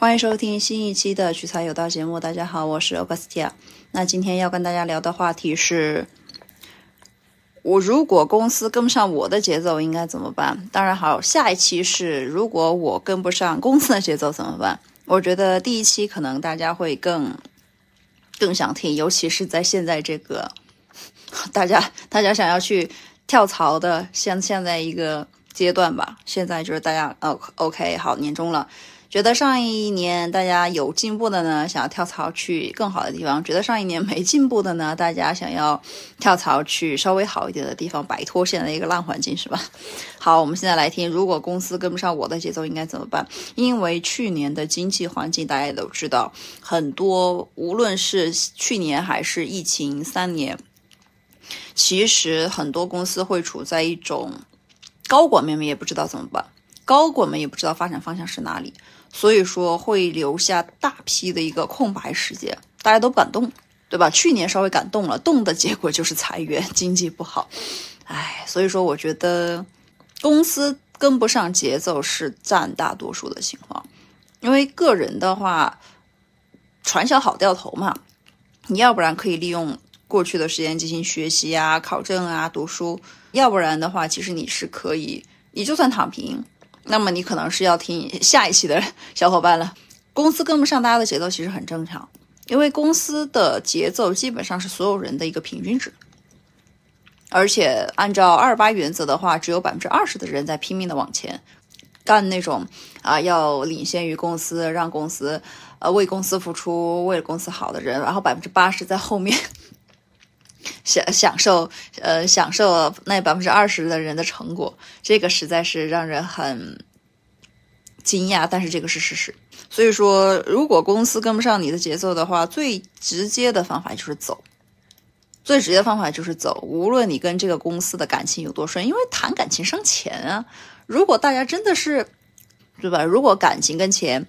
欢迎收听新一期的取材有道节目。大家好，我是 Augustia。那今天要跟大家聊的话题是：我如果公司跟不上我的节奏，应该怎么办？当然好，下一期是如果我跟不上公司的节奏怎么办？我觉得第一期可能大家会更更想听，尤其是在现在这个 大家大家想要去跳槽的现现在一个阶段吧。现在就是大家哦，OK，好，年终了。觉得上一年大家有进步的呢，想要跳槽去更好的地方；觉得上一年没进步的呢，大家想要跳槽去稍微好一点的地方，摆脱现在的一个烂环境，是吧？好，我们现在来听，如果公司跟不上我的节奏，应该怎么办？因为去年的经济环境大家也都知道，很多无论是去年还是疫情三年，其实很多公司会处在一种高管们也不知道怎么办，高管们也不知道发展方向是哪里。所以说会留下大批的一个空白时间，大家都不敢动，对吧？去年稍微敢动了，动的结果就是裁员，经济不好，唉，所以说我觉得公司跟不上节奏是占大多数的情况，因为个人的话，传销好掉头嘛，你要不然可以利用过去的时间进行学习啊、考证啊、读书，要不然的话，其实你是可以，你就算躺平。那么你可能是要听下一期的小伙伴了。公司跟不上大家的节奏其实很正常，因为公司的节奏基本上是所有人的一个平均值。而且按照二八原则的话，只有百分之二十的人在拼命的往前干那种啊，要领先于公司，让公司呃为公司付出，为了公司好的人，然后百分之八十在后面。享享受，呃，享受那百分之二十的人的成果，这个实在是让人很惊讶，但是这个是事实。所以说，如果公司跟不上你的节奏的话，最直接的方法就是走，最直接的方法就是走。无论你跟这个公司的感情有多深，因为谈感情伤钱啊。如果大家真的是，对吧？如果感情跟钱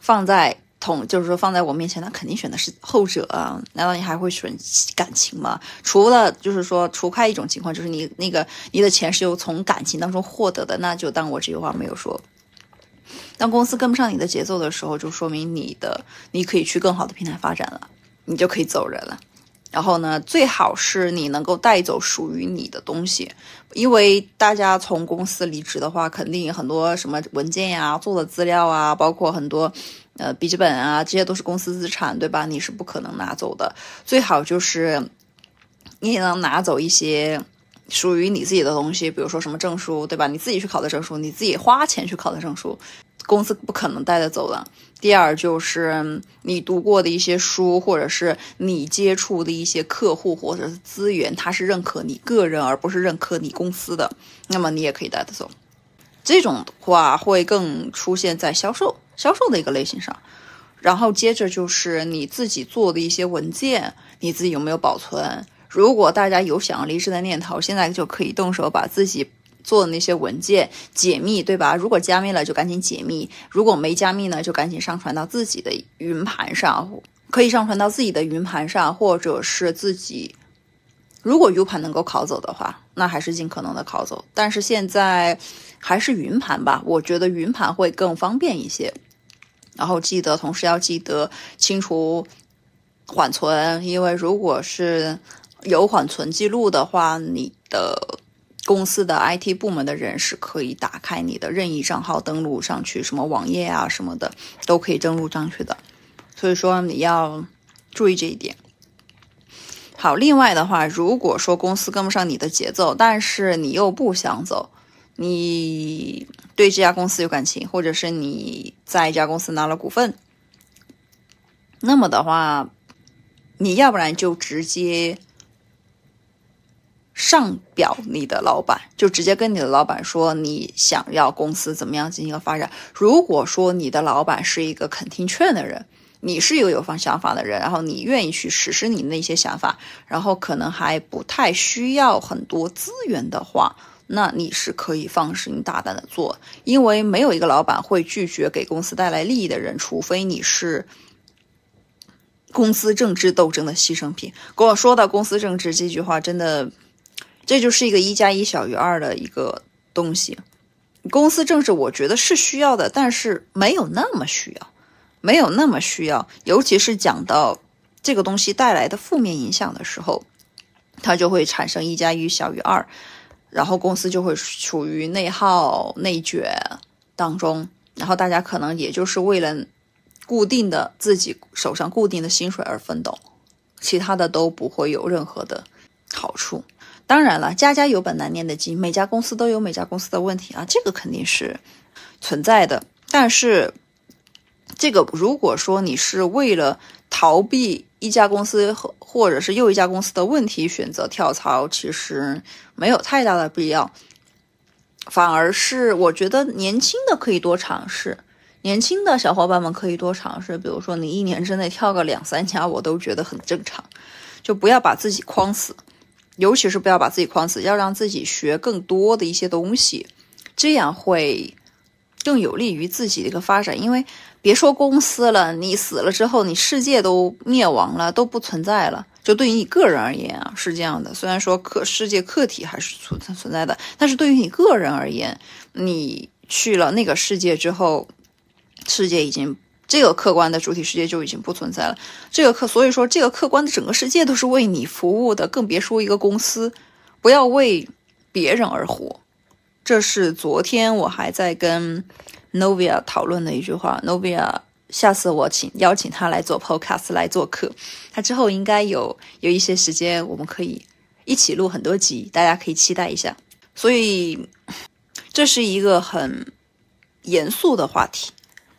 放在。同就是说放在我面前，那肯定选的是后者啊！难道你还会选感情吗？除了就是说，除开一种情况，就是你那个你的钱是由从感情当中获得的，那就当我这句话没有说。当公司跟不上你的节奏的时候，就说明你的你可以去更好的平台发展了，你就可以走人了。然后呢，最好是你能够带走属于你的东西，因为大家从公司离职的话，肯定很多什么文件呀、做的资料啊，包括很多。呃，笔记本啊，这些都是公司资产，对吧？你是不可能拿走的。最好就是你也能拿走一些属于你自己的东西，比如说什么证书，对吧？你自己去考的证书，你自己花钱去考的证书，公司不可能带得走的。第二就是你读过的一些书，或者是你接触的一些客户或者是资源，他是认可你个人而不是认可你公司的，那么你也可以带得走。这种话会更出现在销售。销售的一个类型上，然后接着就是你自己做的一些文件，你自己有没有保存？如果大家有想要离职的念头，现在就可以动手把自己做的那些文件解密，对吧？如果加密了，就赶紧解密；如果没加密呢，就赶紧上传到自己的云盘上，可以上传到自己的云盘上，或者是自己如果 U 盘能够拷走的话，那还是尽可能的拷走。但是现在还是云盘吧，我觉得云盘会更方便一些。然后记得，同时要记得清除缓存，因为如果是有缓存记录的话，你的公司的 IT 部门的人是可以打开你的任意账号登录上去，什么网页啊什么的都可以登录上去的。所以说你要注意这一点。好，另外的话，如果说公司跟不上你的节奏，但是你又不想走。你对这家公司有感情，或者是你在一家公司拿了股份，那么的话，你要不然就直接上表你的老板，就直接跟你的老板说你想要公司怎么样进行一个发展。如果说你的老板是一个肯听劝的人，你是一个有方想法的人，然后你愿意去实施你那些想法，然后可能还不太需要很多资源的话。那你是可以放心大胆的做，因为没有一个老板会拒绝给公司带来利益的人，除非你是公司政治斗争的牺牲品。跟我说到公司政治这句话，真的，这就是一个一加一小于二的一个东西。公司政治我觉得是需要的，但是没有那么需要。没有那么需要。尤其是讲到这个东西带来的负面影响的时候，它就会产生一加一小于二，然后公司就会处于内耗、内卷当中。然后大家可能也就是为了固定的自己手上固定的薪水而奋斗，其他的都不会有任何的好处。当然了，家家有本难念的经，每家公司都有每家公司的问题啊，这个肯定是存在的。但是，这个如果说你是为了逃避一家公司或或者是又一家公司的问题选择跳槽，其实没有太大的必要。反而是我觉得年轻的可以多尝试，年轻的小伙伴们可以多尝试。比如说你一年之内跳个两三家，我都觉得很正常，就不要把自己框死。尤其是不要把自己框死，要让自己学更多的一些东西，这样会更有利于自己的一个发展。因为别说公司了，你死了之后，你世界都灭亡了，都不存在了。就对于你个人而言啊，是这样的。虽然说客世界客体还是存存在的，但是对于你个人而言，你去了那个世界之后，世界已经。这个客观的主体世界就已经不存在了。这个客，所以说这个客观的整个世界都是为你服务的，更别说一个公司。不要为别人而活。这是昨天我还在跟 Novia 讨论的一句话。Novia，下次我请邀请他来做 Podcast 来做客，他之后应该有有一些时间，我们可以一起录很多集，大家可以期待一下。所以这是一个很严肃的话题。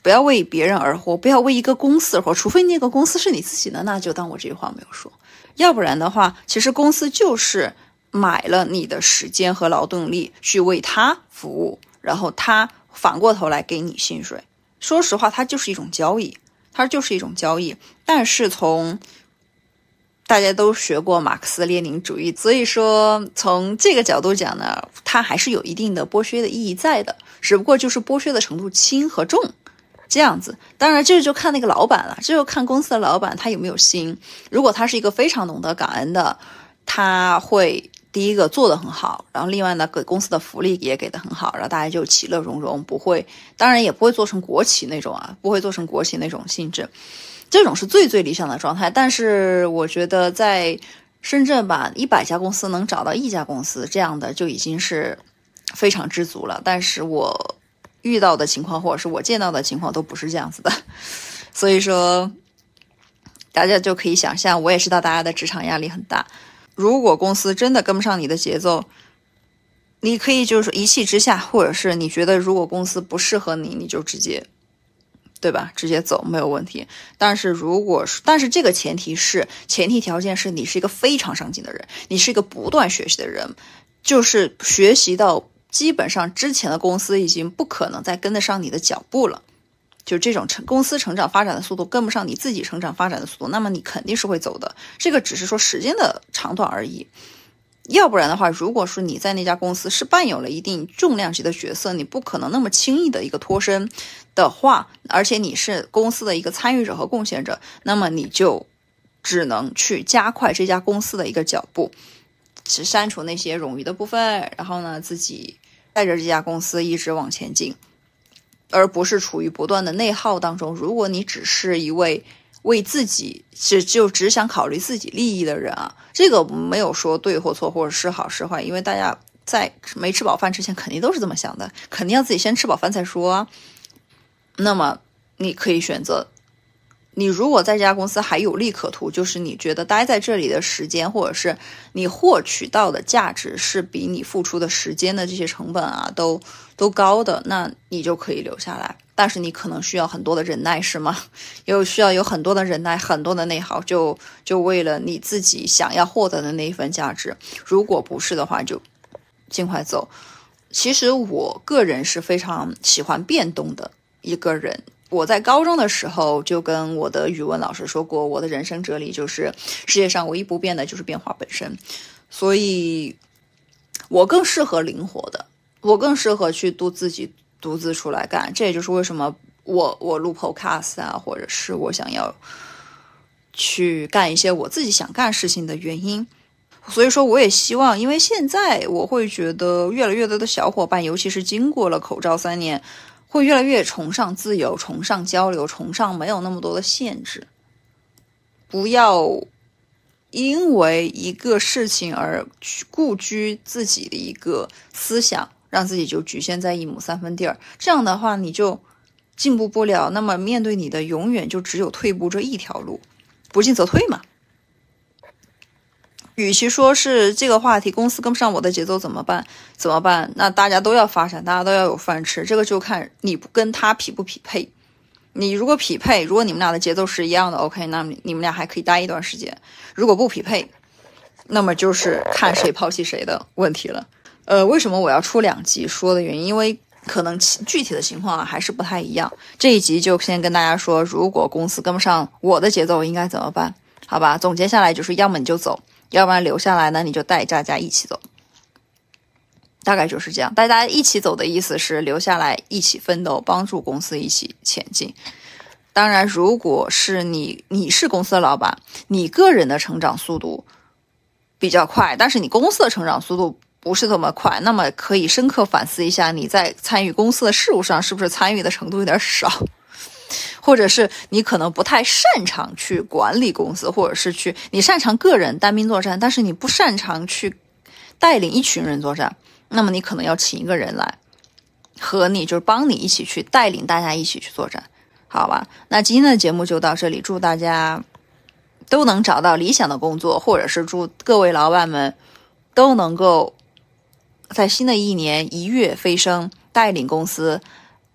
不要为别人而活，不要为一个公司而活，除非那个公司是你自己的，那就当我这句话没有说。要不然的话，其实公司就是买了你的时间和劳动力去为他服务，然后他反过头来给你薪水。说实话，它就是一种交易，它就是一种交易。但是从大家都学过马克思列宁主义，所以说从这个角度讲呢，它还是有一定的剥削的意义在的，只不过就是剥削的程度轻和重。这样子，当然这就看那个老板了，这就看公司的老板他有没有心。如果他是一个非常懂得感恩的，他会第一个做得很好，然后另外呢，给公司的福利也给的很好，然后大家就其乐融融，不会，当然也不会做成国企那种啊，不会做成国企那种性质，这种是最最理想的状态。但是我觉得在深圳吧，一百家公司能找到一家公司这样的就已经是非常知足了。但是我。遇到的情况，或者是我见到的情况，都不是这样子的，所以说，大家就可以想象，我也知道大家的职场压力很大。如果公司真的跟不上你的节奏，你可以就是说一气之下，或者是你觉得如果公司不适合你，你就直接，对吧？直接走没有问题。但是如果是，但是这个前提是，前提条件是你是一个非常上进的人，你是一个不断学习的人，就是学习到。基本上之前的公司已经不可能再跟得上你的脚步了，就这种成公司成长发展的速度跟不上你自己成长发展的速度，那么你肯定是会走的。这个只是说时间的长短而已。要不然的话，如果说你在那家公司是扮演了一定重量级的角色，你不可能那么轻易的一个脱身的话，而且你是公司的一个参与者和贡献者，那么你就只能去加快这家公司的一个脚步，只删除那些冗余的部分，然后呢自己。带着这家公司一直往前进，而不是处于不断的内耗当中。如果你只是一位为自己只就只想考虑自己利益的人啊，这个没有说对或错，或者是好是坏，因为大家在没吃饱饭之前肯定都是这么想的，肯定要自己先吃饱饭再说。啊那么你可以选择。你如果在这家公司还有利可图，就是你觉得待在这里的时间，或者是你获取到的价值是比你付出的时间的这些成本啊都都高的，那你就可以留下来。但是你可能需要很多的忍耐，是吗？又需要有很多的忍耐，很多的内耗，就就为了你自己想要获得的那一份价值。如果不是的话，就尽快走。其实我个人是非常喜欢变动的一个人。我在高中的时候就跟我的语文老师说过，我的人生哲理就是世界上唯一不变的就是变化本身，所以，我更适合灵活的，我更适合去独自己独自出来干。这也就是为什么我我录 Podcast 啊，或者是我想要去干一些我自己想干事情的原因。所以说，我也希望，因为现在我会觉得越来越多的小伙伴，尤其是经过了口罩三年。会越来越崇尚自由，崇尚交流，崇尚没有那么多的限制。不要因为一个事情而固居自己的一个思想，让自己就局限在一亩三分地儿。这样的话，你就进步不了。那么面对你的，永远就只有退步这一条路，不进则退嘛。与其说是这个话题，公司跟不上我的节奏怎么办？怎么办？那大家都要发展，大家都要有饭吃，这个就看你不跟他匹不匹配。你如果匹配，如果你们俩的节奏是一样的，OK，那你们俩还可以待一段时间。如果不匹配，那么就是看谁抛弃谁的问题了。呃，为什么我要出两集说的原因？因为可能具体的情况啊还是不太一样。这一集就先跟大家说，如果公司跟不上我的节奏，应该怎么办？好吧，总结下来就是，要么你就走，要不然留下来呢，你就带大家一起走。大概就是这样，大家一起走的意思是留下来一起奋斗，帮助公司一起前进。当然，如果是你，你是公司的老板，你个人的成长速度比较快，但是你公司的成长速度不是这么快，那么可以深刻反思一下，你在参与公司的事务上是不是参与的程度有点少，或者是你可能不太擅长去管理公司，或者是去你擅长个人单兵作战，但是你不擅长去带领一群人作战。那么你可能要请一个人来，和你就是帮你一起去带领大家一起去作战，好吧？那今天的节目就到这里，祝大家都能找到理想的工作，或者是祝各位老板们都能够在新的一年一跃飞升，带领公司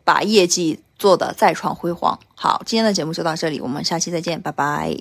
把业绩做得再创辉煌。好，今天的节目就到这里，我们下期再见，拜拜。